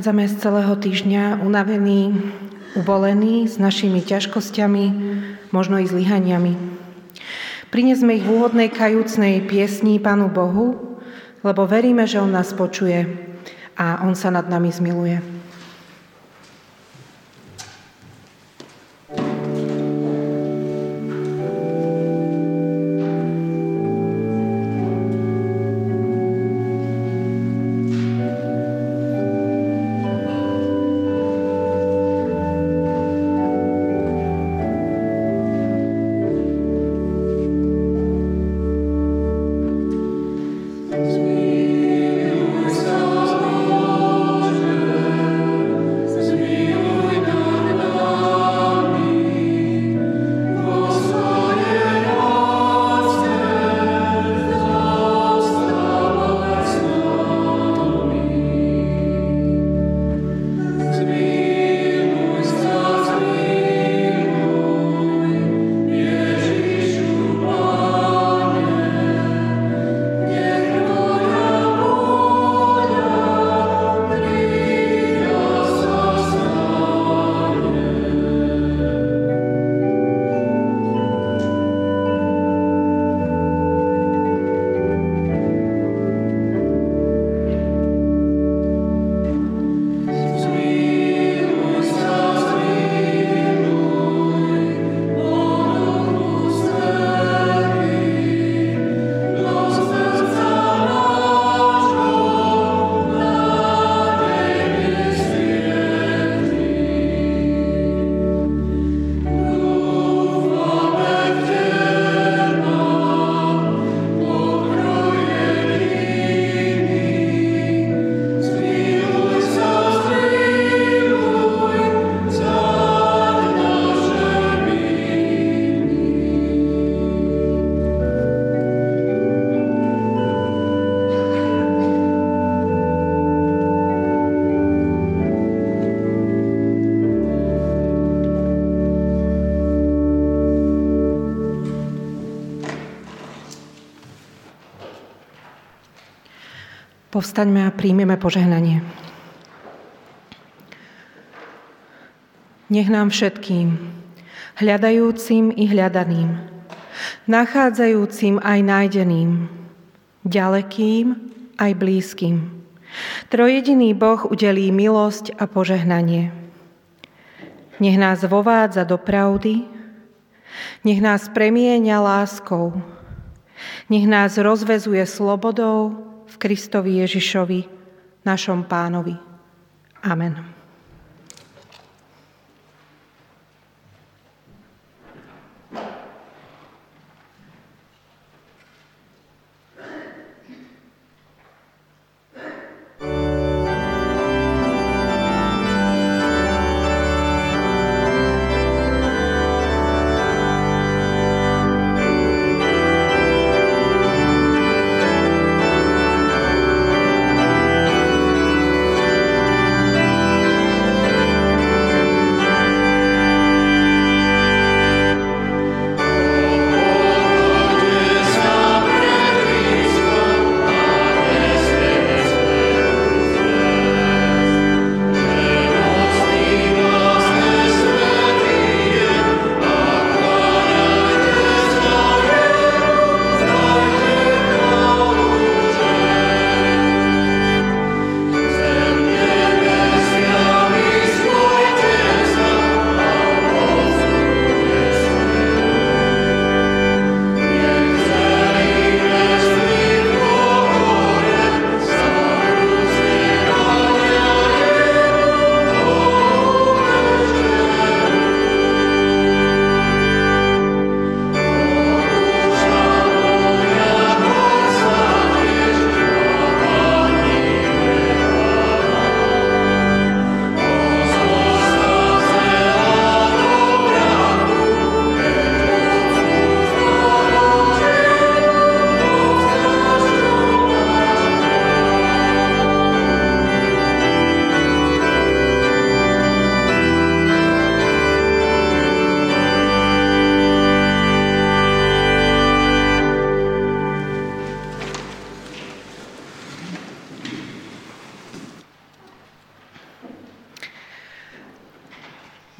prichádzame z celého týždňa unavení, ubolení s našimi ťažkosťami, možno i zlyhaniami. Prinesme ich v úvodnej kajúcnej piesni Pánu Bohu, lebo veríme, že On nás počuje a On sa nad nami zmiluje. Povstaňme a príjmeme požehnanie. Nech nám všetkým, hľadajúcim i hľadaným, nachádzajúcim aj nájdeným, ďalekým aj blízkym, trojediný Boh udelí milosť a požehnanie. Nech nás vovádza do pravdy, nech nás premieňa láskou, nech nás rozvezuje slobodou Kristovi Ježišovi, našom pánovi. Amen.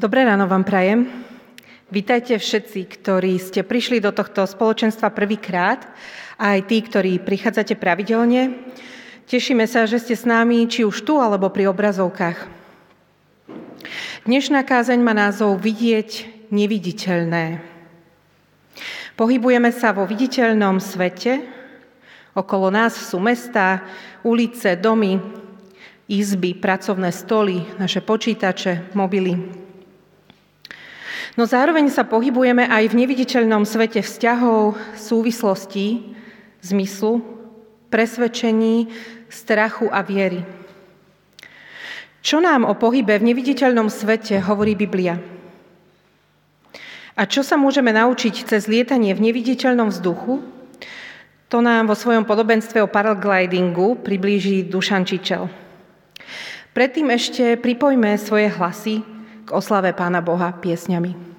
Dobré ráno vám prajem. Vítajte všetci, ktorí ste prišli do tohto spoločenstva prvýkrát aj tí, ktorí prichádzate pravidelne. Tešíme sa, že ste s nami či už tu, alebo pri obrazovkách. Dnešná kázeň má názov Vidieť neviditeľné. Pohybujeme sa vo viditeľnom svete. Okolo nás sú mesta, ulice, domy, izby, pracovné stoly, naše počítače, mobily. No zároveň sa pohybujeme aj v neviditeľnom svete vzťahov, súvislostí, zmyslu, presvedčení, strachu a viery. Čo nám o pohybe v neviditeľnom svete hovorí Biblia? A čo sa môžeme naučiť cez lietanie v neviditeľnom vzduchu? To nám vo svojom podobenstve o paraglidingu priblíži Dušan Čičel. Predtým ešte pripojme svoje hlasy oslave Pána Boha piesňami.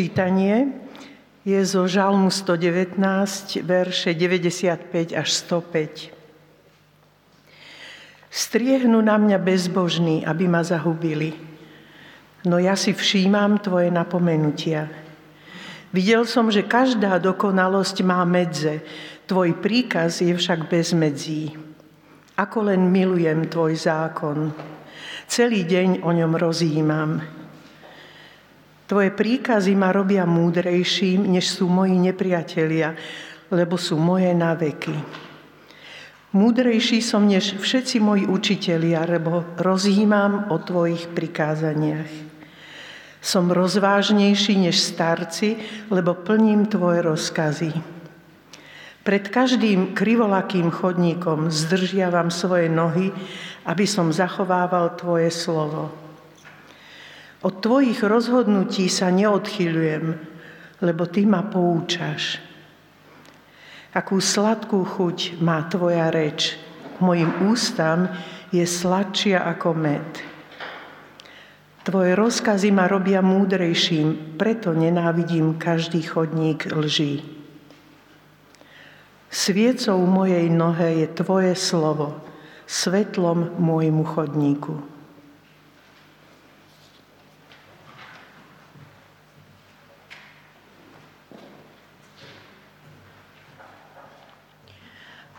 Čítanie je zo Žalmu 119, verše 95 až 105. Striehnú na mňa bezbožní, aby ma zahubili. No ja si všímam tvoje napomenutia. Videl som, že každá dokonalosť má medze, tvoj príkaz je však bez medzí. Ako len milujem tvoj zákon. Celý deň o ňom rozjímam. Tvoje príkazy ma robia múdrejším, než sú moji nepriatelia, lebo sú moje na veky. Múdrejší som než všetci moji učitelia, lebo rozjímam o tvojich prikázaniach. Som rozvážnejší než starci, lebo plním tvoje rozkazy. Pred každým krivolakým chodníkom zdržiavam svoje nohy, aby som zachovával tvoje slovo. Od tvojich rozhodnutí sa neodchyľujem, lebo ty ma poučaš. Akú sladkú chuť má tvoja reč. Mojim ústam je sladšia ako med. Tvoje rozkazy ma robia múdrejším, preto nenávidím každý chodník lží. Sviecou mojej nohe je Tvoje slovo, svetlom môjmu chodníku.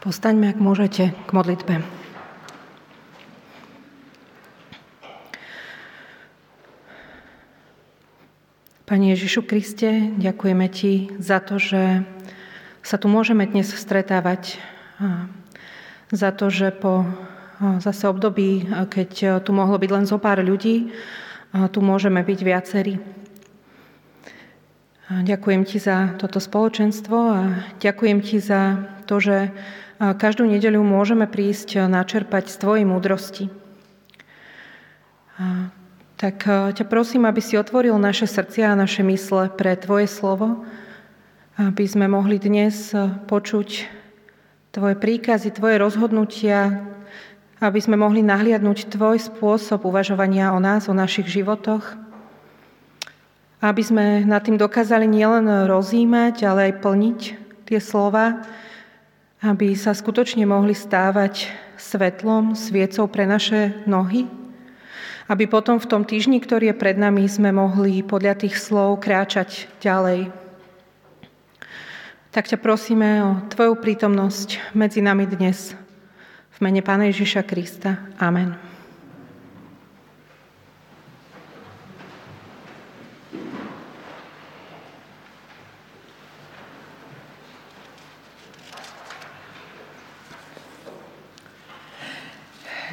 Postaňme, ak môžete, k modlitbe. Pane Ježišu Kriste, ďakujeme Ti za to, že sa tu môžeme dnes stretávať, za to, že po zase období, keď tu mohlo byť len zo pár ľudí, tu môžeme byť viacerí. Ďakujem Ti za toto spoločenstvo a ďakujem Ti za to, že Každú nedeľu môžeme prísť načerpať z Tvojej múdrosti. Tak e, ťa prosím, aby si otvoril naše srdcia a naše mysle pre Tvoje slovo, aby sme mohli dnes e, počuť Tvoje príkazy, Tvoje rozhodnutia, aby sme mohli nahliadnúť Tvoj spôsob uvažovania o nás, o našich životoch, aby sme nad tým dokázali nielen rozímať, ale aj plniť tie slova, aby sa skutočne mohli stávať svetlom, sviecou pre naše nohy, aby potom v tom týždni, ktorý je pred nami, sme mohli podľa tých slov kráčať ďalej. Tak ťa prosíme o Tvoju prítomnosť medzi nami dnes. V mene Pána Ježiša Krista. Amen.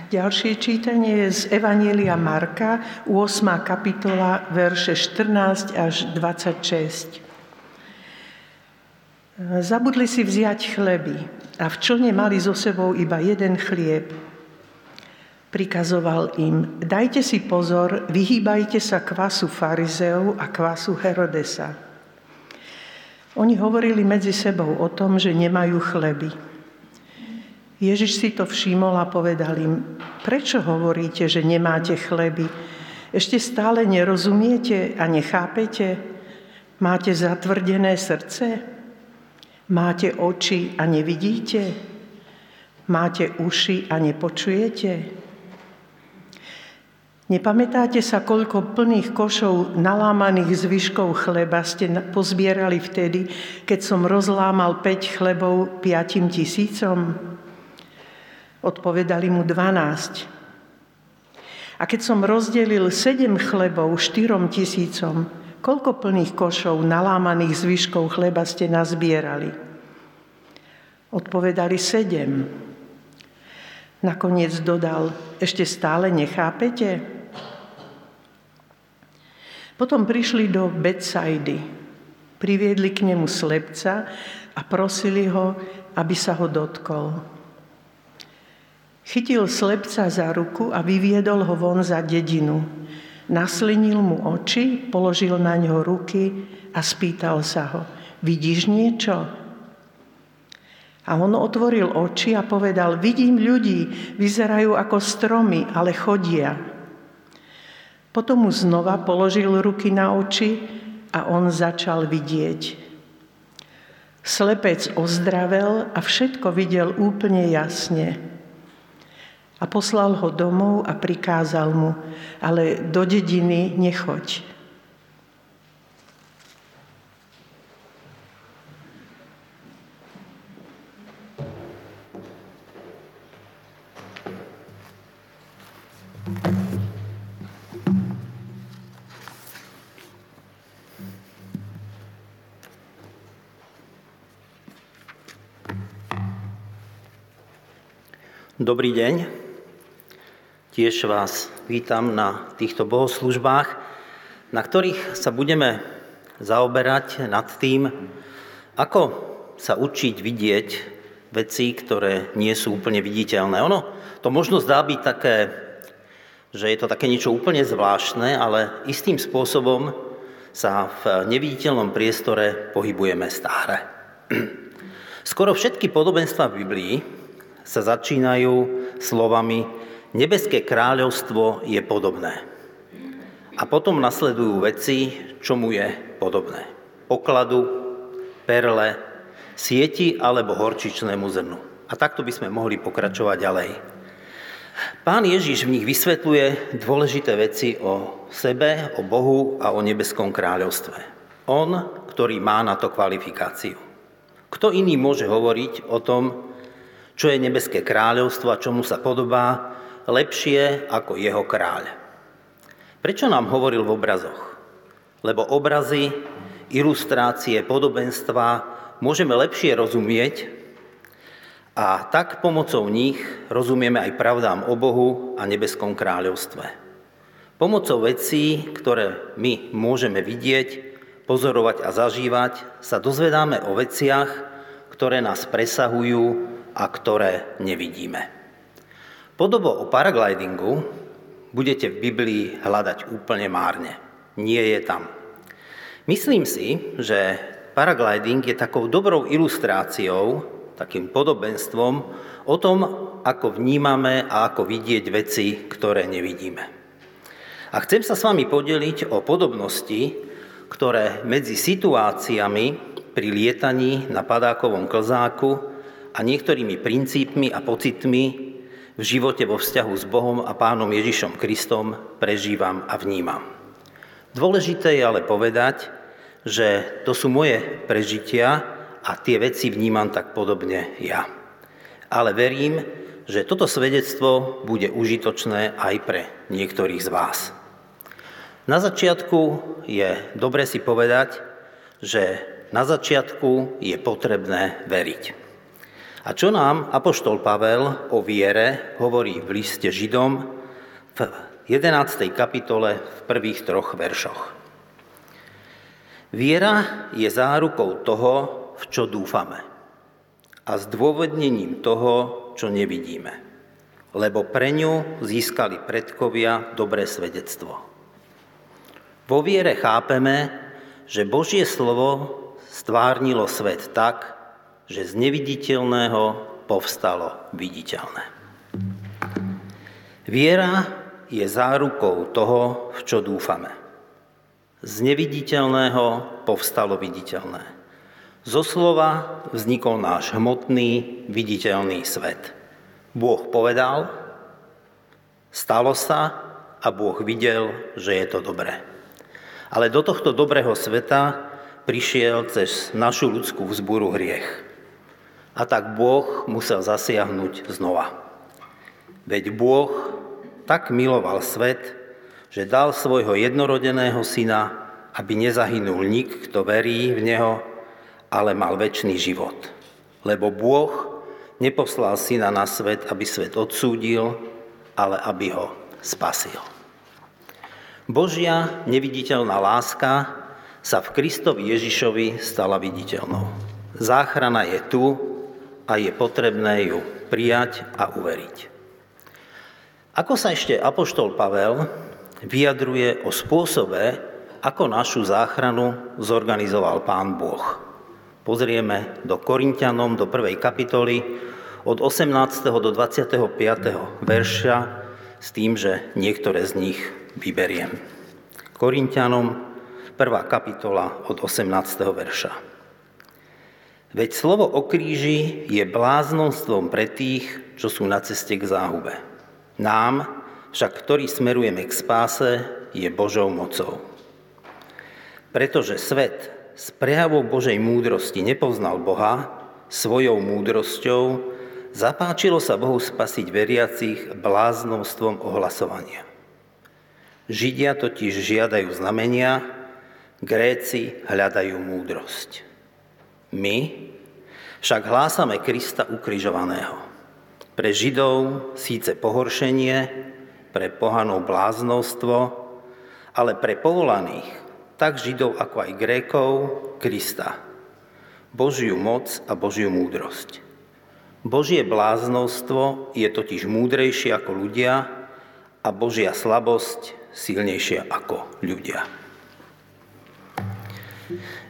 Ďalšie čítanie je z Evanielia Marka, 8. kapitola, verše 14 až 26. Zabudli si vziať chleby a v člne mali so sebou iba jeden chlieb. Prikazoval im, dajte si pozor, vyhýbajte sa kvasu farizeov a kvasu Herodesa. Oni hovorili medzi sebou o tom, že nemajú chleby. Ježiš si to všimol a povedal im, prečo hovoríte, že nemáte chleby? Ešte stále nerozumiete a nechápete? Máte zatvrdené srdce? Máte oči a nevidíte? Máte uši a nepočujete? Nepamätáte sa, koľko plných košov nalámaných zvyškov chleba ste pozbierali vtedy, keď som rozlámal 5 chlebov piatim tisícom? Odpovedali mu 12. A keď som rozdelil sedem chlebov štyrom tisícom, koľko plných košov nalámaných zvyškov chleba ste nazbierali? Odpovedali sedem. Nakoniec dodal, ešte stále nechápete? Potom prišli do Betsaidy, priviedli k nemu slepca a prosili ho, aby sa ho dotkol. Chytil slepca za ruku a vyviedol ho von za dedinu. Naslinil mu oči, položil na ňo ruky a spýtal sa ho, vidíš niečo? A on otvoril oči a povedal, vidím ľudí, vyzerajú ako stromy, ale chodia. Potom mu znova položil ruky na oči a on začal vidieť. Slepec ozdravel a všetko videl úplne jasne. A poslal ho domov a prikázal mu, ale do dediny nechoď. Dobrý deň. Tiež vás vítam na týchto bohoslužbách, na ktorých sa budeme zaoberať nad tým, ako sa učiť vidieť veci, ktoré nie sú úplne viditeľné. Ono to možno zdá byť také, že je to také niečo úplne zvláštne, ale istým spôsobom sa v neviditeľnom priestore pohybujeme stále. Skoro všetky podobenstva v Biblii sa začínajú slovami Nebeské kráľovstvo je podobné. A potom nasledujú veci, čo mu je podobné. Pokladu, perle, sieti alebo horčičnému zrnu. A takto by sme mohli pokračovať ďalej. Pán Ježiš v nich vysvetľuje dôležité veci o sebe, o Bohu a o nebeskom kráľovstve. On, ktorý má na to kvalifikáciu. Kto iný môže hovoriť o tom, čo je nebeské kráľovstvo a čomu sa podobá, lepšie ako jeho kráľ. Prečo nám hovoril v obrazoch? Lebo obrazy, ilustrácie, podobenstva môžeme lepšie rozumieť a tak pomocou nich rozumieme aj pravdám o Bohu a nebeskom kráľovstve. Pomocou vecí, ktoré my môžeme vidieť, pozorovať a zažívať, sa dozvedáme o veciach, ktoré nás presahujú a ktoré nevidíme. Podobo o paraglidingu budete v Biblii hľadať úplne márne. Nie je tam. Myslím si, že paragliding je takou dobrou ilustráciou, takým podobenstvom o tom, ako vnímame a ako vidieť veci, ktoré nevidíme. A chcem sa s vami podeliť o podobnosti, ktoré medzi situáciami pri lietaní na padákovom klzáku a niektorými princípmi a pocitmi v živote vo vzťahu s Bohom a Pánom Ježišom Kristom prežívam a vnímam. Dôležité je ale povedať, že to sú moje prežitia a tie veci vnímam tak podobne ja. Ale verím, že toto svedectvo bude užitočné aj pre niektorých z vás. Na začiatku je dobre si povedať, že na začiatku je potrebné veriť. A čo nám Apoštol Pavel o viere hovorí v liste Židom v 11. kapitole v prvých troch veršoch. Viera je zárukou toho, v čo dúfame a zdôvodnením toho, čo nevidíme, lebo pre ňu získali predkovia dobré svedectvo. Vo viere chápeme, že Božie slovo stvárnilo svet tak, že z neviditeľného povstalo viditeľné. Viera je zárukou toho, v čo dúfame. Z neviditeľného povstalo viditeľné. Zo slova vznikol náš hmotný, viditeľný svet. Boh povedal, stalo sa a Boh videl, že je to dobré. Ale do tohto dobrého sveta prišiel cez našu ľudskú vzburu hriech. A tak Boh musel zasiahnuť znova. Veď Boh tak miloval svet, že dal svojho jednorodeného syna, aby nezahynul nik, kto verí v Neho, ale mal väčší život. Lebo Boh neposlal syna na svet, aby svet odsúdil, ale aby ho spasil. Božia neviditeľná láska sa v Kristovi Ježišovi stala viditeľnou. Záchrana je tu a je potrebné ju prijať a uveriť. Ako sa ešte Apoštol Pavel vyjadruje o spôsobe, ako našu záchranu zorganizoval Pán Boh. Pozrieme do Korintianom, do prvej kapitoly, od 18. do 25. verša, s tým, že niektoré z nich vyberiem. Korintianom, kapitola od 18. verša. Veď slovo o kríži je bláznostvom pre tých, čo sú na ceste k záhube. Nám, však ktorí smerujeme k spáse, je Božou mocou. Pretože svet s prejavou Božej múdrosti nepoznal Boha, svojou múdrosťou zapáčilo sa Bohu spasiť veriacich bláznovstvom ohlasovania. Židia totiž žiadajú znamenia, Gréci hľadajú múdrosť. My však hlásame Krista ukrižovaného. Pre Židov síce pohoršenie, pre pohanov bláznostvo, ale pre povolaných, tak Židov ako aj Grékov, Krista. Božiu moc a Božiu múdrosť. Božie bláznostvo je totiž múdrejšie ako ľudia a Božia slabosť silnejšia ako ľudia.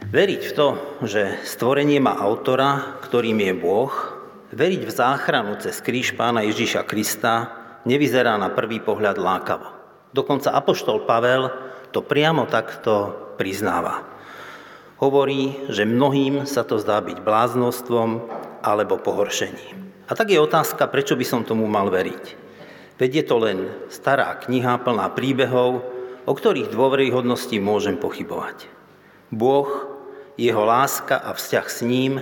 Veriť v to, že stvorenie má autora, ktorým je Boh, veriť v záchranu cez kríž pána Ježíša Krista nevyzerá na prvý pohľad lákavo. Dokonca Apoštol Pavel to priamo takto priznáva. Hovorí, že mnohým sa to zdá byť bláznostvom alebo pohoršením. A tak je otázka, prečo by som tomu mal veriť. Veď je to len stará kniha plná príbehov, o ktorých dôveryhodnosti môžem pochybovať. Boh jeho láska a vzťah s ním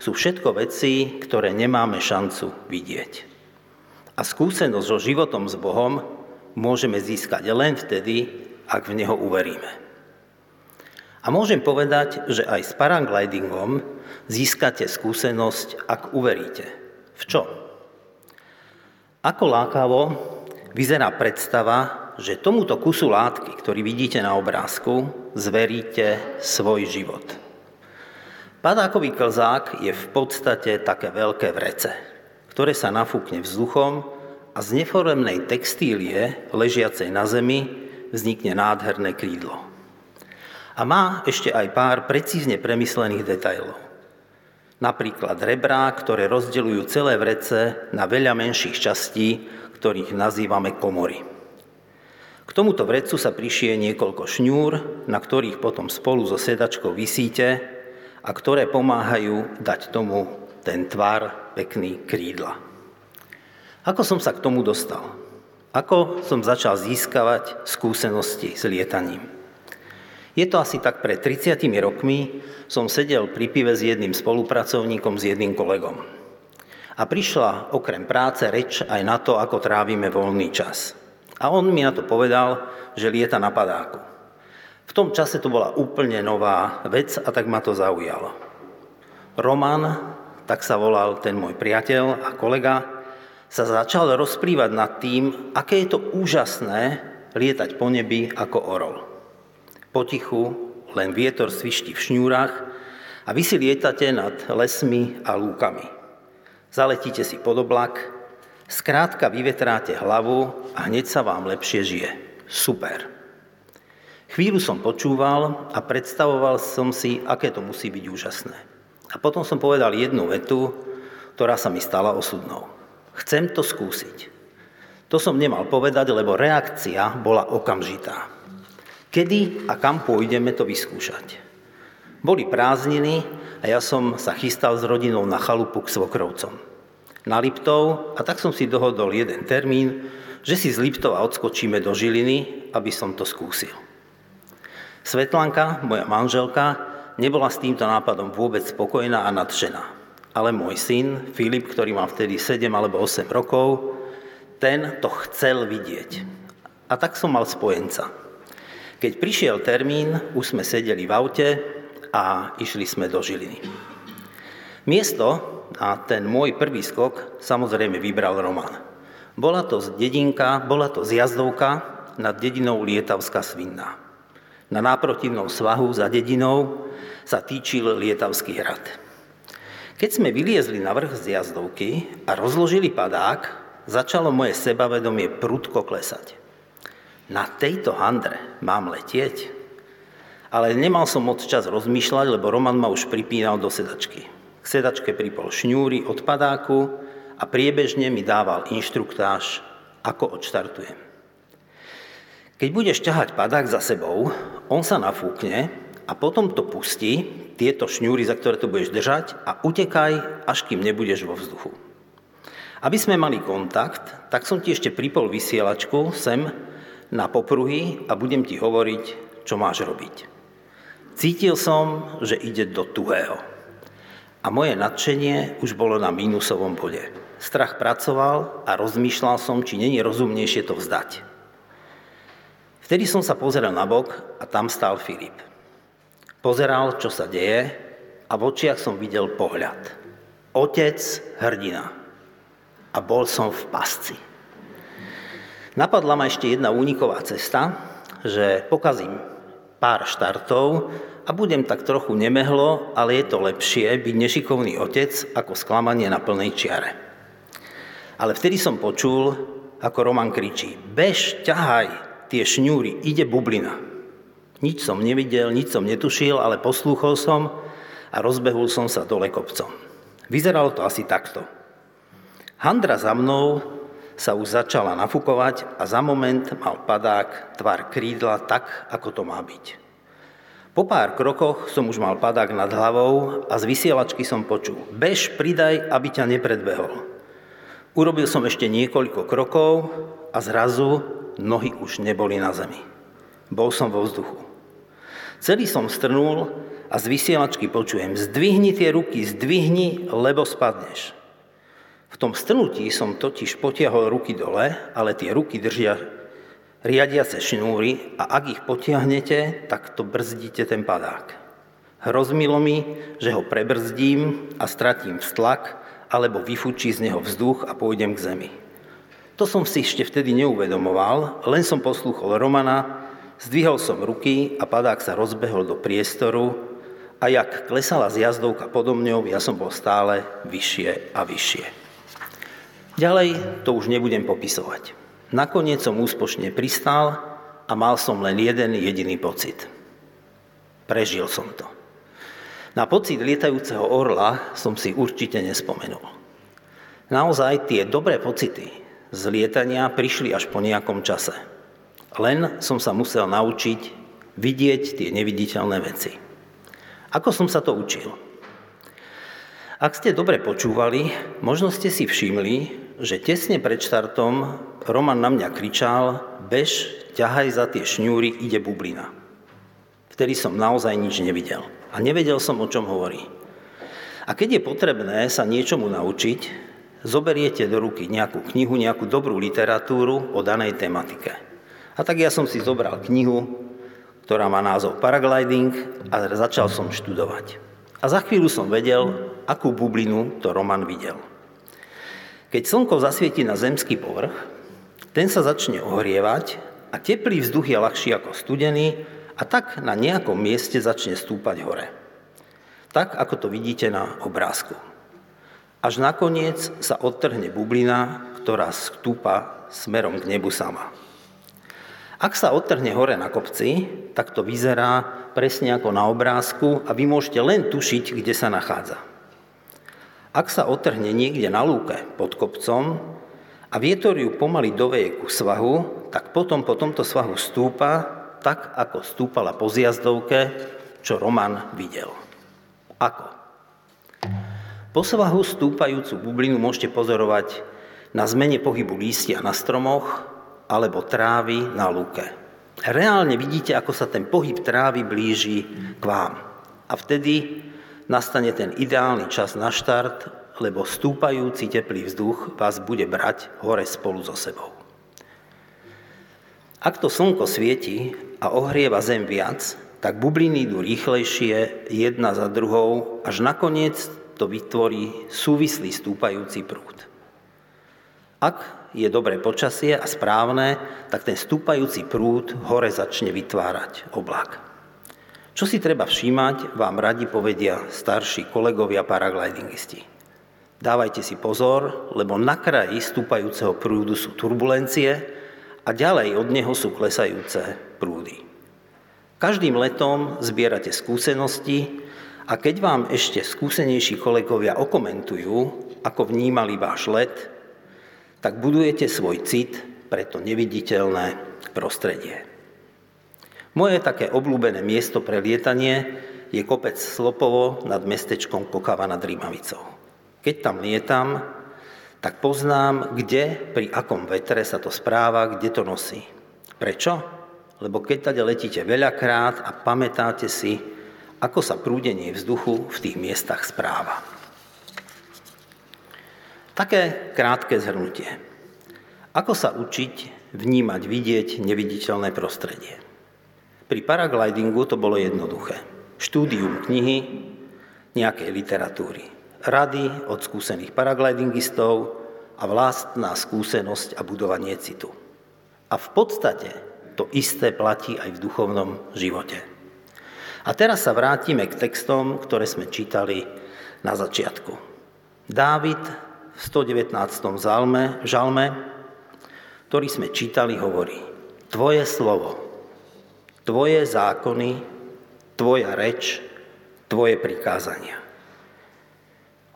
sú všetko veci, ktoré nemáme šancu vidieť. A skúsenosť so životom s Bohom môžeme získať len vtedy, ak v Neho uveríme. A môžem povedať, že aj s paraglidingom získate skúsenosť, ak uveríte. V čo? Ako lákavo vyzerá predstava, že tomuto kusu látky, ktorý vidíte na obrázku, zveríte svoj život. Padákový klzák je v podstate také veľké vrece, ktoré sa nafúkne vzduchom a z neforemnej textílie ležiacej na zemi vznikne nádherné krídlo. A má ešte aj pár precízne premyslených detailov. Napríklad rebrá, ktoré rozdeľujú celé vrece na veľa menších častí, ktorých nazývame komory. K tomuto vrecu sa prišie niekoľko šňúr, na ktorých potom spolu so sedačkou vysíte a ktoré pomáhajú dať tomu ten tvar pekný krídla. Ako som sa k tomu dostal? Ako som začal získavať skúsenosti s lietaním? Je to asi tak pred 30 rokmi, som sedel pri pive s jedným spolupracovníkom, s jedným kolegom. A prišla okrem práce reč aj na to, ako trávime voľný čas. A on mi na to povedal, že lieta na padáku. Tom čase to bola úplne nová vec a tak ma to zaujalo. Roman, tak sa volal ten môj priateľ a kolega, sa začal rozprívať nad tým, aké je to úžasné lietať po nebi ako orol. Potichu, len vietor svišti v šňúrach a vy si lietate nad lesmi a lúkami. Zaletíte si pod oblak, skrátka vyvetráte hlavu a hneď sa vám lepšie žije. Super. Chvíľu som počúval a predstavoval som si, aké to musí byť úžasné. A potom som povedal jednu vetu, ktorá sa mi stala osudnou. Chcem to skúsiť. To som nemal povedať, lebo reakcia bola okamžitá. Kedy a kam pôjdeme to vyskúšať? Boli prázdniny a ja som sa chystal s rodinou na chalupu k svokrovcom. Na Liptov a tak som si dohodol jeden termín, že si z Liptova odskočíme do Žiliny, aby som to skúsil. Svetlanka, moja manželka, nebola s týmto nápadom vôbec spokojná a nadšená. Ale môj syn, Filip, ktorý má vtedy 7 alebo 8 rokov, ten to chcel vidieť. A tak som mal spojenca. Keď prišiel termín, už sme sedeli v aute a išli sme do Žiliny. Miesto a ten môj prvý skok samozrejme vybral Roman. Bola to dedinka, bola to zjazdovka nad dedinou Lietavská Svinná. Na náprotivnom svahu za dedinou sa týčil Lietavský hrad. Keď sme vyliezli na vrch z jazdovky a rozložili padák, začalo moje sebavedomie prudko klesať. Na tejto handre mám letieť? Ale nemal som moc čas rozmýšľať, lebo Roman ma už pripínal do sedačky. K sedačke pripol šňúry od padáku a priebežne mi dával inštruktáž, ako odštartujem. Keď budeš ťahať padák za sebou, on sa nafúkne a potom to pustí, tieto šňúry, za ktoré to budeš držať a utekaj, až kým nebudeš vo vzduchu. Aby sme mali kontakt, tak som ti ešte pripol vysielačku sem na popruhy a budem ti hovoriť, čo máš robiť. Cítil som, že ide do tuhého. A moje nadšenie už bolo na mínusovom bode. Strach pracoval a rozmýšľal som, či není rozumnejšie to vzdať. Vtedy som sa pozeral na bok a tam stál Filip. Pozeral, čo sa deje a v očiach som videl pohľad. Otec hrdina. A bol som v pasci. Napadla ma ešte jedna úniková cesta, že pokazím pár štartov a budem tak trochu nemehlo, ale je to lepšie byť nešikovný otec ako sklamanie na plnej čiare. Ale vtedy som počul, ako Roman kričí, bež, ťahaj, tie šňúry, ide bublina. Nič som nevidel, nič som netušil, ale poslúchol som a rozbehol som sa dole kopcom. Vyzeralo to asi takto. Handra za mnou sa už začala nafukovať a za moment mal padák tvar krídla tak, ako to má byť. Po pár krokoch som už mal padák nad hlavou a z vysielačky som počul Bež, pridaj, aby ťa nepredbehol. Urobil som ešte niekoľko krokov a zrazu nohy už neboli na zemi. Bol som vo vzduchu. Celý som strnul a z vysielačky počujem, zdvihni tie ruky, zdvihni, lebo spadneš. V tom strnutí som totiž potiahol ruky dole, ale tie ruky držia riadiace šnúry a ak ich potiahnete, tak to brzdíte ten padák. Hrozmilo mi, že ho prebrzdím a stratím vztlak, alebo vyfučí z neho vzduch a pôjdem k zemi. To som si ešte vtedy neuvedomoval, len som poslúchol Romana Zdvihol som ruky a padák sa rozbehol do priestoru a jak klesala zjazdovka podo mňou, ja som bol stále vyššie a vyššie. Ďalej to už nebudem popisovať. Nakoniec som úspošne pristal a mal som len jeden jediný pocit. Prežil som to. Na pocit lietajúceho orla som si určite nespomenul. Naozaj tie dobré pocity z lietania prišli až po nejakom čase. Len som sa musel naučiť vidieť tie neviditeľné veci. Ako som sa to učil? Ak ste dobre počúvali, možno ste si všimli, že tesne pred štartom Roman na mňa kričal, bež, ťahaj za tie šňúry, ide bublina. Vtedy som naozaj nič nevidel. A nevedel som, o čom hovorí. A keď je potrebné sa niečomu naučiť, zoberiete do ruky nejakú knihu, nejakú dobrú literatúru o danej tematike. A tak ja som si zobral knihu, ktorá má názov Paragliding a začal som študovať. A za chvíľu som vedel, akú bublinu to Roman videl. Keď slnko zasvieti na zemský povrch, ten sa začne ohrievať a teplý vzduch je ľahší ako studený a tak na nejakom mieste začne stúpať hore. Tak, ako to vidíte na obrázku. Až nakoniec sa odtrhne bublina, ktorá stúpa smerom k nebu sama. Ak sa odtrhne hore na kopci, tak to vyzerá presne ako na obrázku a vy môžete len tušiť, kde sa nachádza. Ak sa odtrhne niekde na lúke pod kopcom a vietor ju pomaly doveje ku svahu, tak potom po tomto svahu stúpa tak, ako stúpala po zjazdovke, čo Roman videl. Ako? Po svahu stúpajúcu bublinu môžete pozorovať na zmene pohybu lístia na stromoch, alebo trávy na lúke. Reálne vidíte, ako sa ten pohyb trávy blíži k vám. A vtedy nastane ten ideálny čas na štart, lebo stúpajúci teplý vzduch vás bude brať hore spolu so sebou. Ak to slnko svieti a ohrieva zem viac, tak bubliny idú rýchlejšie jedna za druhou, až nakoniec to vytvorí súvislý stúpajúci prúd. Ak je dobré počasie a správne, tak ten stúpajúci prúd hore začne vytvárať oblak. Čo si treba všímať, vám radi povedia starší kolegovia paraglidingisti. Dávajte si pozor, lebo na kraji stúpajúceho prúdu sú turbulencie a ďalej od neho sú klesajúce prúdy. Každým letom zbierate skúsenosti a keď vám ešte skúsenejší kolegovia okomentujú, ako vnímali váš let, tak budujete svoj cit pre to neviditeľné prostredie. Moje také obľúbené miesto pre lietanie je kopec Slopovo nad mestečkom Kokava nad Rímavicou. Keď tam lietam, tak poznám, kde, pri akom vetre sa to správa, kde to nosí. Prečo? Lebo keď tady letíte veľakrát a pamätáte si, ako sa prúdenie vzduchu v tých miestach správa. Také krátke zhrnutie. Ako sa učiť vnímať, vidieť neviditeľné prostredie? Pri paraglidingu to bolo jednoduché. Štúdium knihy, nejakej literatúry. Rady od skúsených paraglidingistov a vlastná skúsenosť a budovanie citu. A v podstate to isté platí aj v duchovnom živote. A teraz sa vrátime k textom, ktoré sme čítali na začiatku. Dávid v 119. Zalme, žalme, ktorý sme čítali, hovorí Tvoje slovo, Tvoje zákony, Tvoja reč, Tvoje prikázania.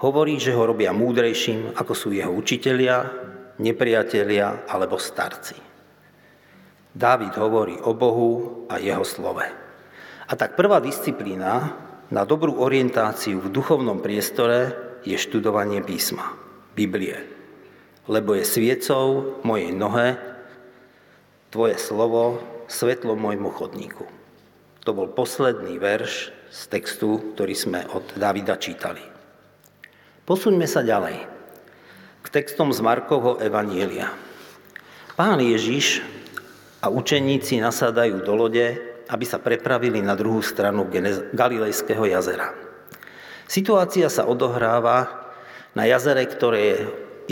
Hovorí, že ho robia múdrejším, ako sú jeho učitelia, nepriatelia alebo starci. Dávid hovorí o Bohu a jeho slove. A tak prvá disciplína na dobrú orientáciu v duchovnom priestore je študovanie písma, Biblie. Lebo je sviecou mojej nohe, tvoje slovo, svetlo môjmu chodníku. To bol posledný verš z textu, ktorý sme od Davida čítali. Posuňme sa ďalej k textom z Markovho Evanielia. Pán Ježiš a učeníci nasadajú do lode aby sa prepravili na druhú stranu Galilejského jazera. Situácia sa odohráva na jazere, ktoré je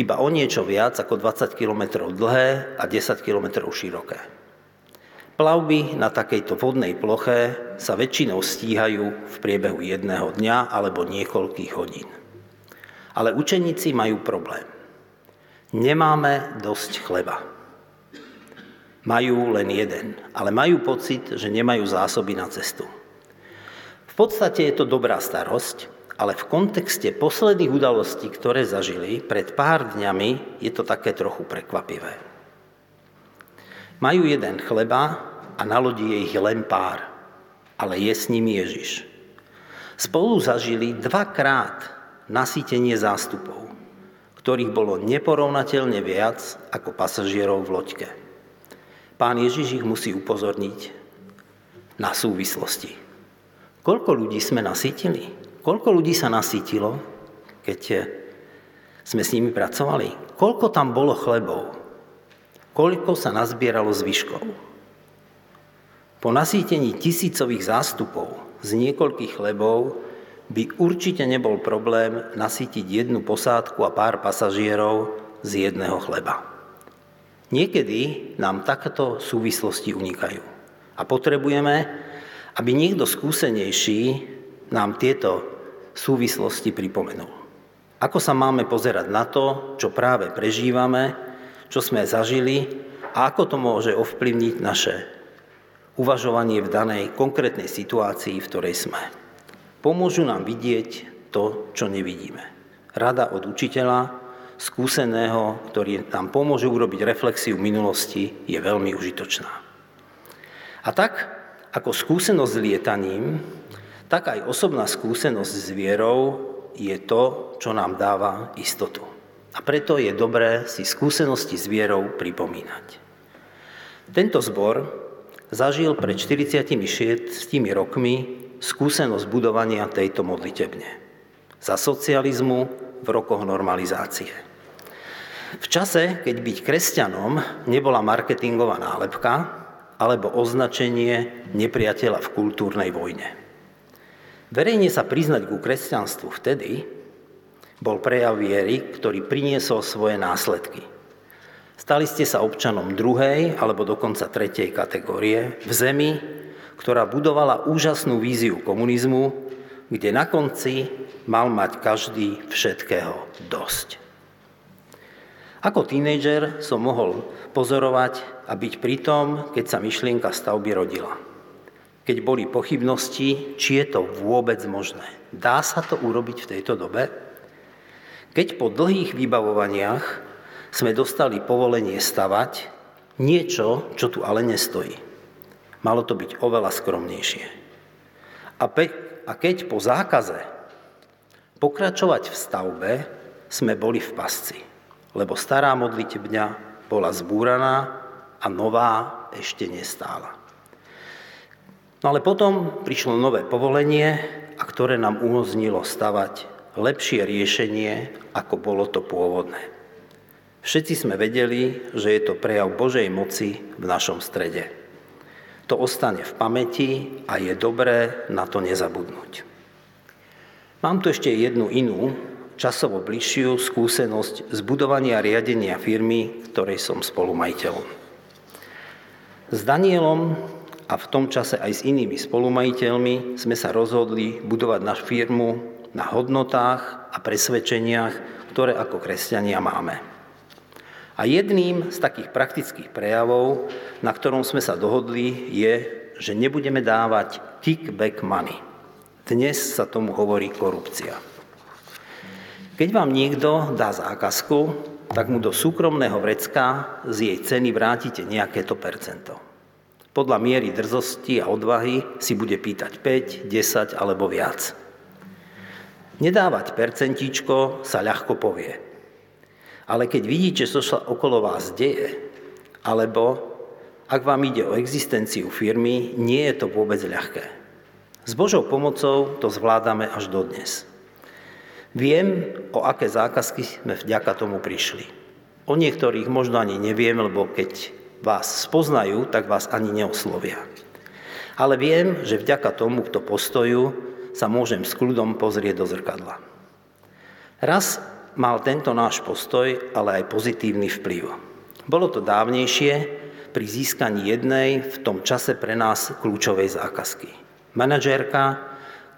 iba o niečo viac ako 20 km dlhé a 10 km široké. Plavby na takejto vodnej ploche sa väčšinou stíhajú v priebehu jedného dňa alebo niekoľkých hodín. Ale učeníci majú problém. Nemáme dosť chleba. Majú len jeden, ale majú pocit, že nemajú zásoby na cestu. V podstate je to dobrá starosť, ale v kontexte posledných udalostí, ktoré zažili pred pár dňami, je to také trochu prekvapivé. Majú jeden chleba a na lodi je ich len pár, ale je s nimi Ježiš. Spolu zažili dvakrát nasýtenie zástupov, ktorých bolo neporovnateľne viac ako pasažierov v loďke. Pán Ježiš ich musí upozorniť na súvislosti. Koľko ľudí sme nasýtili? Koľko ľudí sa nasýtilo, keď sme s nimi pracovali? Koľko tam bolo chlebov? Koľko sa nazbieralo zvyškov? Po nasýtení tisícových zástupov z niekoľkých chlebov by určite nebol problém nasýtiť jednu posádku a pár pasažierov z jedného chleba. Niekedy nám takéto súvislosti unikajú. A potrebujeme, aby niekto skúsenejší nám tieto súvislosti pripomenul. Ako sa máme pozerať na to, čo práve prežívame, čo sme zažili a ako to môže ovplyvniť naše uvažovanie v danej konkrétnej situácii, v ktorej sme. Pomôžu nám vidieť to, čo nevidíme. Rada od učiteľa, skúseného, ktorý nám pomôže urobiť reflexiu minulosti, je veľmi užitočná. A tak, ako skúsenosť s lietaním, tak aj osobná skúsenosť s vierou je to, čo nám dáva istotu. A preto je dobré si skúsenosti s vierou pripomínať. Tento zbor zažil pred 46 rokmi skúsenosť budovania tejto modlitebne. Za socializmu v rokoch normalizácie. V čase, keď byť kresťanom nebola marketingová nálepka alebo označenie nepriateľa v kultúrnej vojne. Verejne sa priznať ku kresťanstvu vtedy bol prejav viery, ktorý priniesol svoje následky. Stali ste sa občanom druhej alebo dokonca tretej kategórie v zemi, ktorá budovala úžasnú víziu komunizmu, kde na konci mal mať každý všetkého dosť. Ako tínejdžer som mohol pozorovať a byť pri tom, keď sa myšlienka stavby rodila. Keď boli pochybnosti, či je to vôbec možné. Dá sa to urobiť v tejto dobe? Keď po dlhých vybavovaniach sme dostali povolenie stavať, Niečo, čo tu ale nestojí. Malo to byť oveľa skromnejšie. A, pe- a keď po zákaze pokračovať v stavbe sme boli v pasci, lebo stará modlitebňa bola zbúraná a nová ešte nestála. No ale potom prišlo nové povolenie, a ktoré nám umožnilo stavať lepšie riešenie, ako bolo to pôvodné. Všetci sme vedeli, že je to prejav Božej moci v našom strede. To ostane v pamäti a je dobré na to nezabudnúť. Mám tu ešte jednu inú, časovo bližšiu skúsenosť z budovania riadenia firmy, ktorej som spolumajiteľom. S Danielom a v tom čase aj s inými spolumajiteľmi sme sa rozhodli budovať našu firmu na hodnotách a presvedčeniach, ktoré ako kresťania máme. A jedným z takých praktických prejavov, na ktorom sme sa dohodli, je, že nebudeme dávať kickback money. Dnes sa tomu hovorí korupcia. Keď vám niekto dá zákazku, tak mu do súkromného vrecka z jej ceny vrátite nejaké to percento. Podľa miery drzosti a odvahy si bude pýtať 5, 10 alebo viac. Nedávať percentíčko sa ľahko povie – ale keď vidíte, čo sa okolo vás deje, alebo ak vám ide o existenciu firmy, nie je to vôbec ľahké. S Božou pomocou to zvládame až dodnes. Viem, o aké zákazky sme vďaka tomu prišli. O niektorých možno ani neviem, lebo keď vás spoznajú, tak vás ani neoslovia. Ale viem, že vďaka tomuto postoju sa môžem s kľudom pozrieť do zrkadla. Raz mal tento náš postoj ale aj pozitívny vplyv. Bolo to dávnejšie pri získaní jednej v tom čase pre nás kľúčovej zákazky. Manažérka,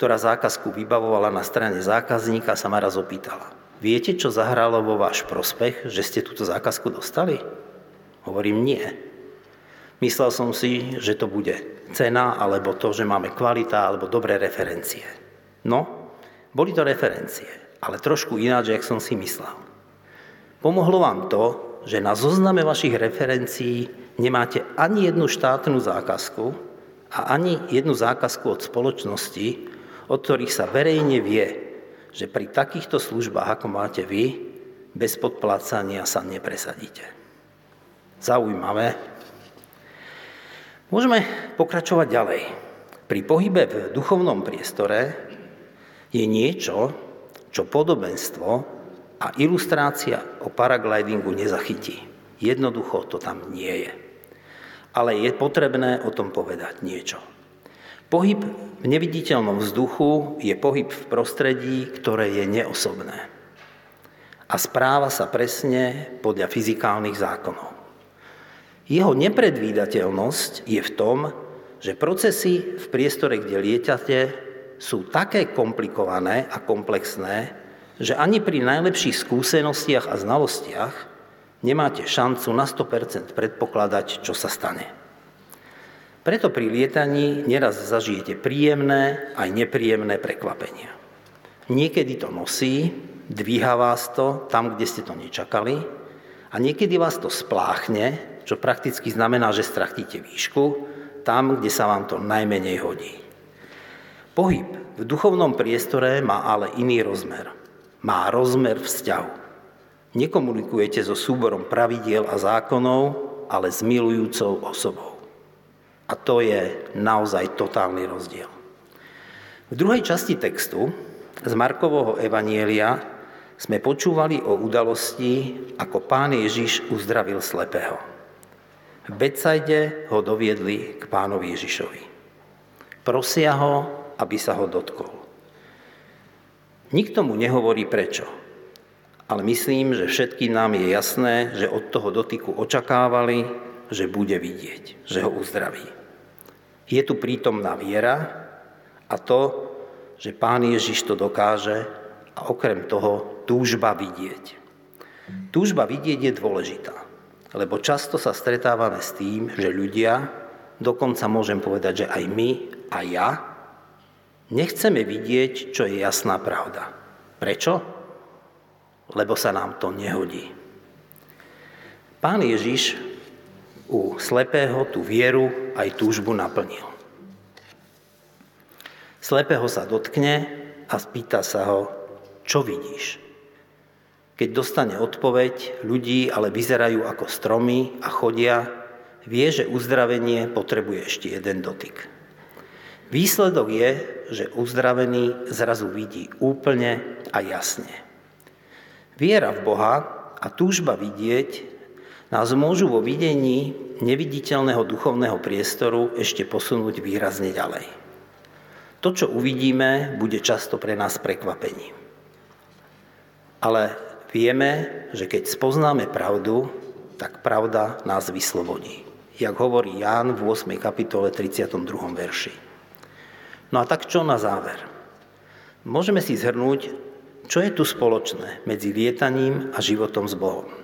ktorá zákazku vybavovala na strane zákazníka, sa ma raz opýtala. Viete, čo zahralo vo váš prospech, že ste túto zákazku dostali? Hovorím nie. Myslel som si, že to bude cena, alebo to, že máme kvalita, alebo dobré referencie. No, boli to referencie ale trošku ináč, jak som si myslel. Pomohlo vám to, že na zozname vašich referencií nemáte ani jednu štátnu zákazku a ani jednu zákazku od spoločnosti, od ktorých sa verejne vie, že pri takýchto službách, ako máte vy, bez podplácania sa nepresadíte. Zaujímavé. Môžeme pokračovať ďalej. Pri pohybe v duchovnom priestore je niečo, čo podobenstvo a ilustrácia o paraglidingu nezachytí. Jednoducho to tam nie je. Ale je potrebné o tom povedať niečo. Pohyb v neviditeľnom vzduchu je pohyb v prostredí, ktoré je neosobné. A správa sa presne podľa fyzikálnych zákonov. Jeho nepredvídateľnosť je v tom, že procesy v priestore, kde lietate, sú také komplikované a komplexné, že ani pri najlepších skúsenostiach a znalostiach nemáte šancu na 100% predpokladať, čo sa stane. Preto pri lietaní neraz zažijete príjemné aj nepríjemné prekvapenia. Niekedy to nosí, dvíha vás to tam, kde ste to nečakali a niekedy vás to spláchne, čo prakticky znamená, že stratíte výšku, tam, kde sa vám to najmenej hodí. Pohyb v duchovnom priestore má ale iný rozmer. Má rozmer vzťahu. Nekomunikujete so súborom pravidiel a zákonov, ale s milujúcou osobou. A to je naozaj totálny rozdiel. V druhej časti textu z Markového evanielia sme počúvali o udalosti, ako pán Ježiš uzdravil slepého. V Becajde ho doviedli k pánovi Ježišovi. Prosia ho, aby sa ho dotkol. Nikto mu nehovorí prečo, ale myslím, že všetkým nám je jasné, že od toho dotyku očakávali, že bude vidieť, že ho uzdraví. Je tu prítomná viera a to, že Pán Ježiš to dokáže a okrem toho túžba vidieť. Túžba vidieť je dôležitá, lebo často sa stretávame s tým, že ľudia, dokonca môžem povedať, že aj my a ja, Nechceme vidieť, čo je jasná pravda. Prečo? Lebo sa nám to nehodí. Pán Ježiš u slepého tú vieru aj túžbu naplnil. Slepého sa dotkne a spýta sa ho, čo vidíš? Keď dostane odpoveď, ľudí ale vyzerajú ako stromy a chodia, vie, že uzdravenie potrebuje ešte jeden dotyk. Výsledok je, že uzdravený zrazu vidí úplne a jasne. Viera v Boha a túžba vidieť nás môžu vo videní neviditeľného duchovného priestoru ešte posunúť výrazne ďalej. To, čo uvidíme, bude často pre nás prekvapením. Ale vieme, že keď spoznáme pravdu, tak pravda nás vyslobodí. Jak hovorí Ján v 8. kapitole 32. verši. No a tak čo na záver? Môžeme si zhrnúť, čo je tu spoločné medzi lietaním a životom s Bohom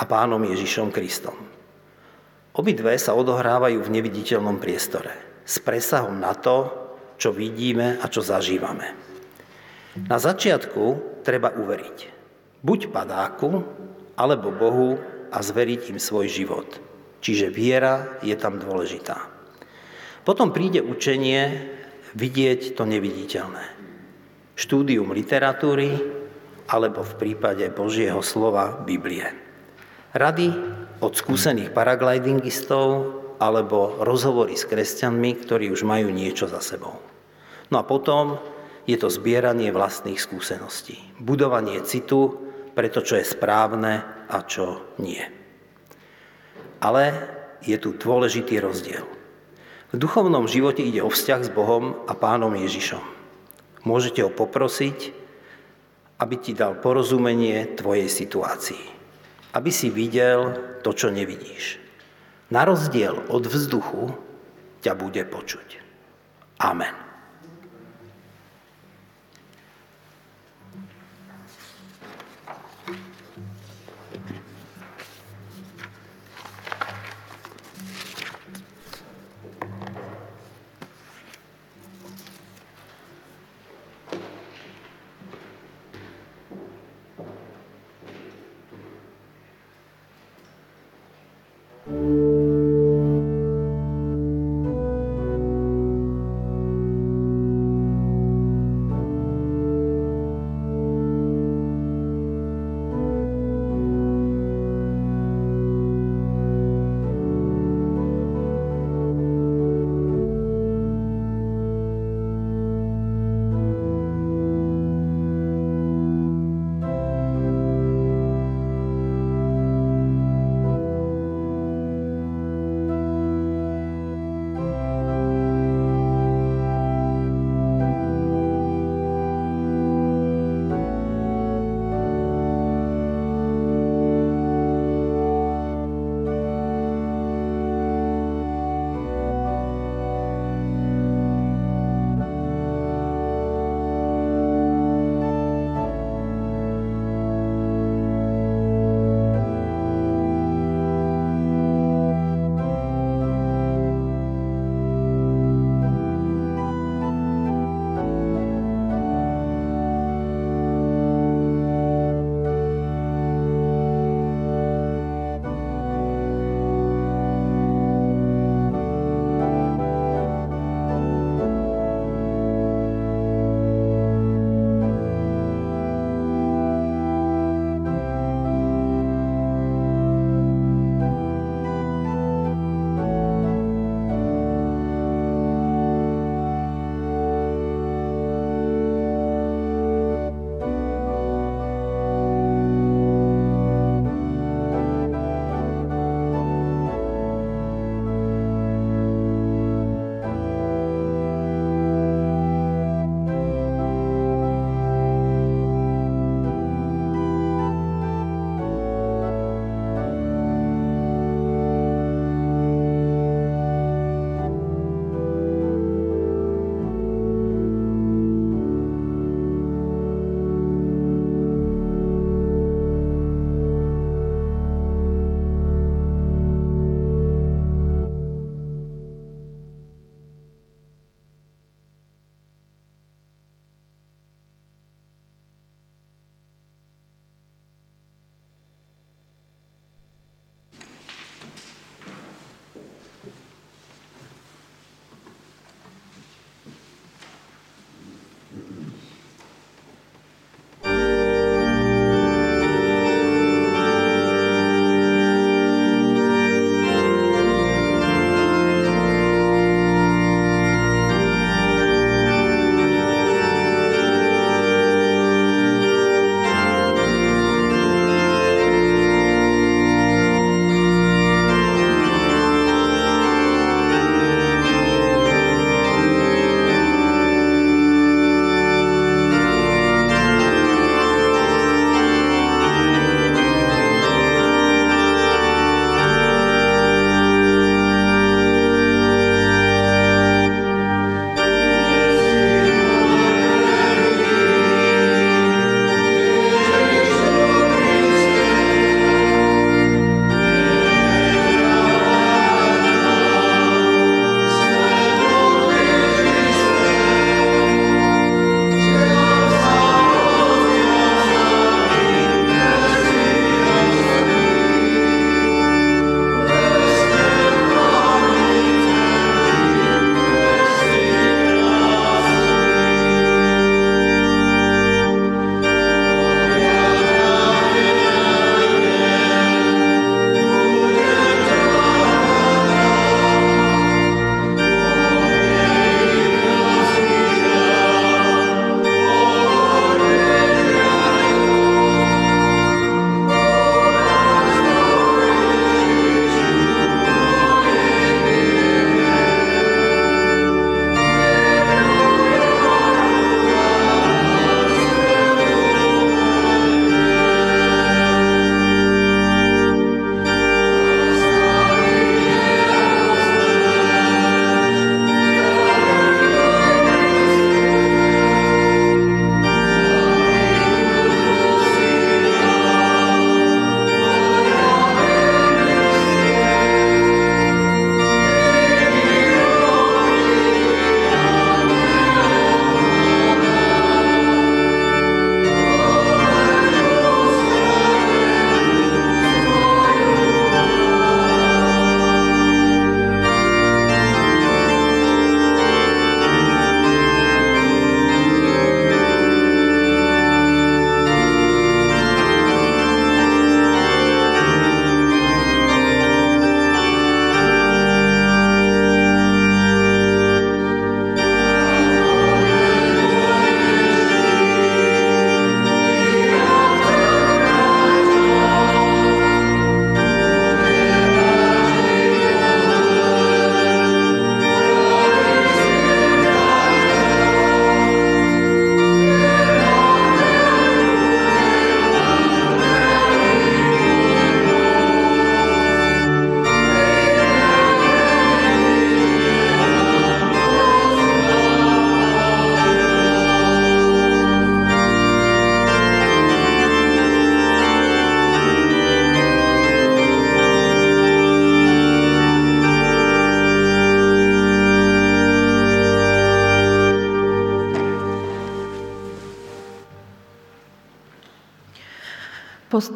a pánom Ježišom Kristom. Obidve sa odohrávajú v neviditeľnom priestore s presahom na to, čo vidíme a čo zažívame. Na začiatku treba uveriť. Buď padáku, alebo Bohu a zveriť im svoj život. Čiže viera je tam dôležitá. Potom príde učenie vidieť to neviditeľné. Štúdium literatúry alebo v prípade Božieho slova Biblie. Rady od skúsených paraglidingistov alebo rozhovory s kresťanmi, ktorí už majú niečo za sebou. No a potom je to zbieranie vlastných skúseností. Budovanie citu pre to, čo je správne a čo nie. Ale je tu dôležitý rozdiel. V duchovnom živote ide o vzťah s Bohom a pánom Ježišom. Môžete ho poprosiť, aby ti dal porozumenie tvojej situácii aby si videl to, čo nevidíš. Na rozdiel od vzduchu ťa bude počuť. Amen.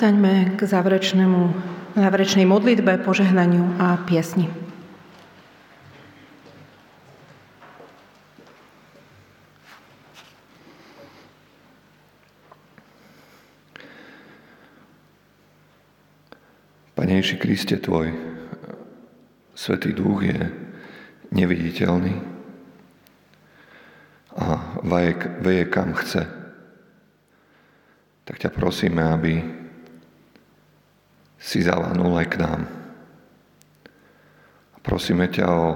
Postaňme k záverečnému, záverečnej modlitbe, požehnaniu a piesni. Panejší Kriste, Tvoj Svetý Duch je neviditeľný a veje kam chce. Tak ťa prosíme, aby si zalanul aj k nám. Prosíme ťa o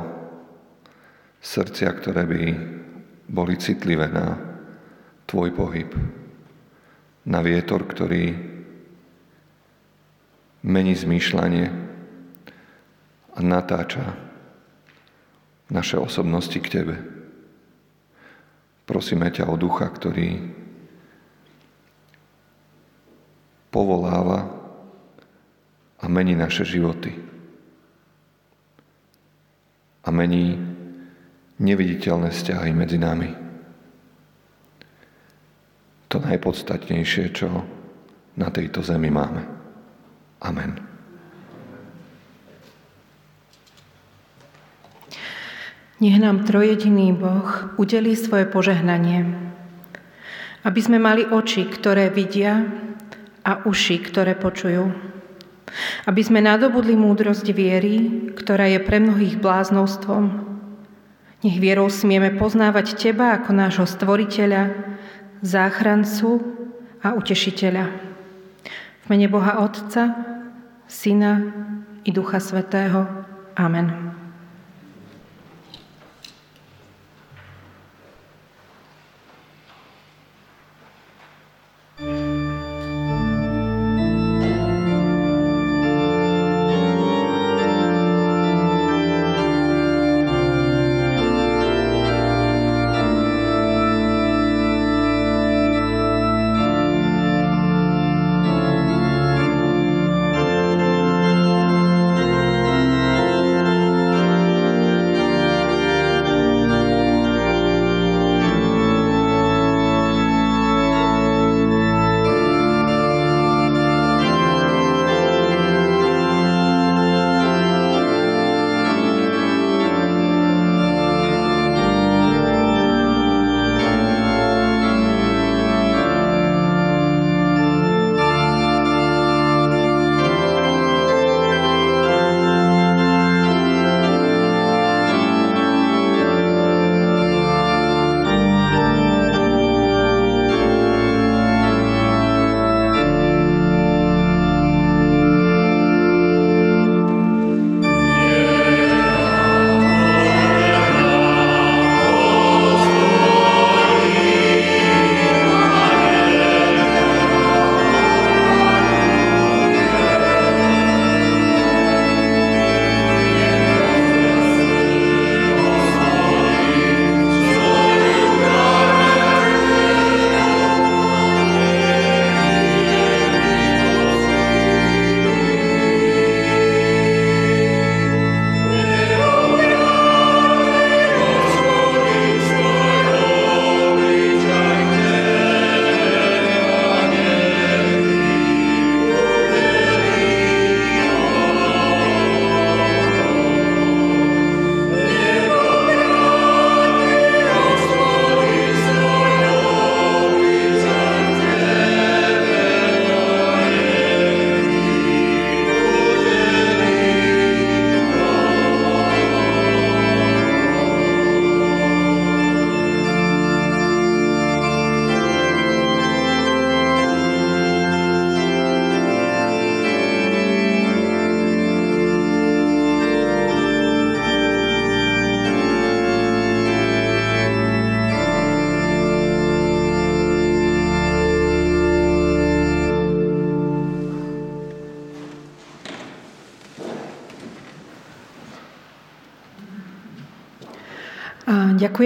srdcia, ktoré by boli citlivé na tvoj pohyb, na vietor, ktorý mení zmýšľanie a natáča naše osobnosti k Tebe. Prosíme ťa o ducha, ktorý povoláva a mení naše životy. A mení neviditeľné vzťahy medzi nami. To najpodstatnejšie, čo na tejto zemi máme. Amen. Nech nám trojediný Boh udelí svoje požehnanie, aby sme mali oči, ktoré vidia a uši, ktoré počujú aby sme nadobudli múdrosť viery, ktorá je pre mnohých bláznostvom. Nech vierou smieme poznávať Teba ako nášho stvoriteľa, záchrancu a utešiteľa. V mene Boha Otca, Syna i Ducha Svetého. Amen.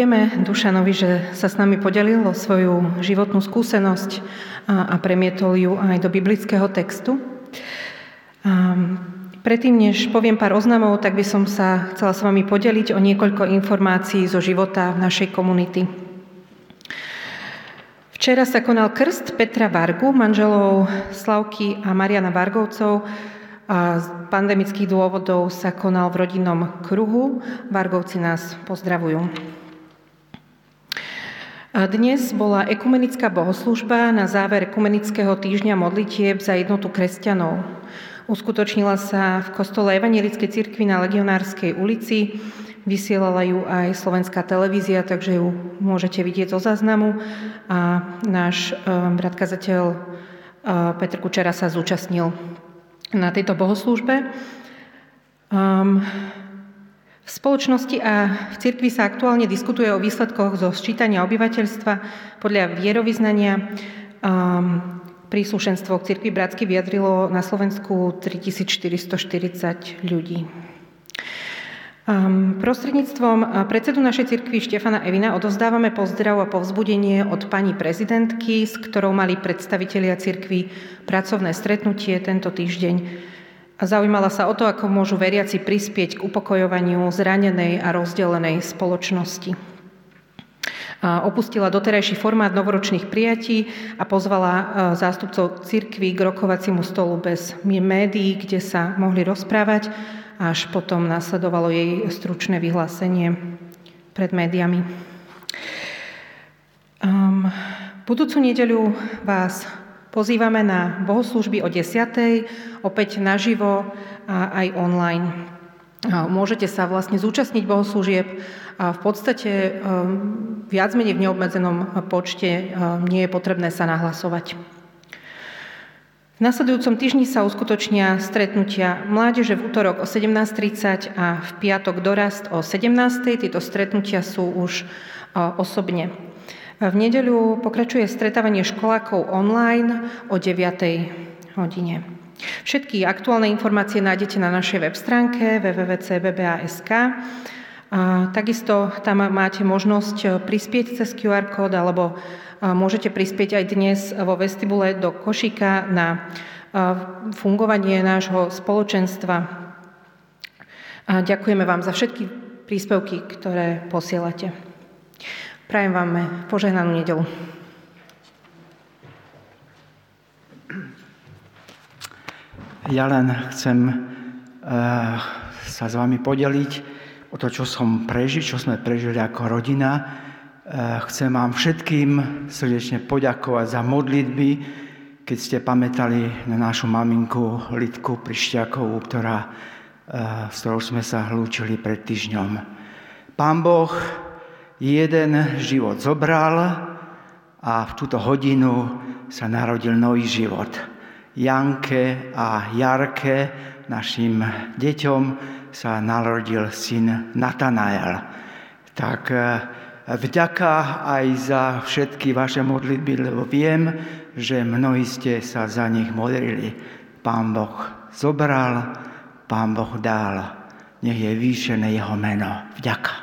Ďakujeme Dušanovi, že sa s nami podelil o svoju životnú skúsenosť a, a premietol ju aj do biblického textu. A predtým, než poviem pár oznamov, tak by som sa chcela s vami podeliť o niekoľko informácií zo života v našej komunity. Včera sa konal krst Petra Vargu, manželov Slavky a Mariana Vargovcov. A z pandemických dôvodov sa konal v rodinnom kruhu. Vargovci nás pozdravujú. Dnes bola ekumenická bohoslužba na záver ekumenického týždňa modlitieb za jednotu kresťanov. Uskutočnila sa v kostole Evangelickej cirkvi na Legionárskej ulici Vysielala ju aj slovenská televízia, takže ju môžete vidieť zo záznamu. A náš eh, brat kazateľ eh, Petr Kučera sa zúčastnil na tejto bohoslúžbe. Um, v spoločnosti a v cirkvi sa aktuálne diskutuje o výsledkoch zo sčítania obyvateľstva podľa vierovýznania. Um, príslušenstvo k cirkvi Bratsky vyjadrilo na Slovensku 3440 ľudí. Prostredníctvom predsedu našej cirkvi Štefana Evina odovzdávame pozdrav a povzbudenie od pani prezidentky, s ktorou mali predstavitelia cirkvi pracovné stretnutie tento týždeň. A zaujímala sa o to, ako môžu veriaci prispieť k upokojovaniu zranenej a rozdelenej spoločnosti. Opustila doterajší formát novoročných prijatí a pozvala zástupcov cirkvi k rokovaciemu stolu bez médií, kde sa mohli rozprávať až potom nasledovalo jej stručné vyhlásenie pred médiami. Um, budúcu nedeľu vás pozývame na bohoslužby o 10. opäť naživo a aj online. Môžete sa vlastne zúčastniť bohoslúžieb a v podstate um, viac menej v neobmedzenom počte um, nie je potrebné sa nahlasovať. V nasledujúcom týždni sa uskutočnia stretnutia mládeže v útorok o 17.30 a v piatok dorast o 17.00. Tieto stretnutia sú už osobne. V nedeľu pokračuje stretávanie školákov online o 9. hodine. Všetky aktuálne informácie nájdete na našej web stránke www.cbb.sk. Takisto tam máte možnosť prispieť cez QR kód alebo Môžete prispieť aj dnes vo vestibule do košíka na fungovanie nášho spoločenstva. Ďakujeme vám za všetky príspevky, ktoré posielate. Prajem vám požehnanú nedelu. Ja len chcem uh, sa s vami podeliť o to, čo som prežil, čo sme prežili ako rodina Eh, chcem vám všetkým srdečne poďakovať za modlitby, keď ste pamätali na našu maminku Lidku Prišťakovú, ktorá, eh, s ktorou sme sa hlúčili pred týždňom. Pán Boh jeden život zobral a v túto hodinu sa narodil nový život. Janke a Jarke, našim deťom, sa narodil syn Natanael. Tak eh, Vďaka aj za všetky vaše modlitby, lebo viem, že mnohí ste sa za nich modlili. Pán Boh zobral, Pán Boh dal. Nech je výšené jeho meno. Vďaka.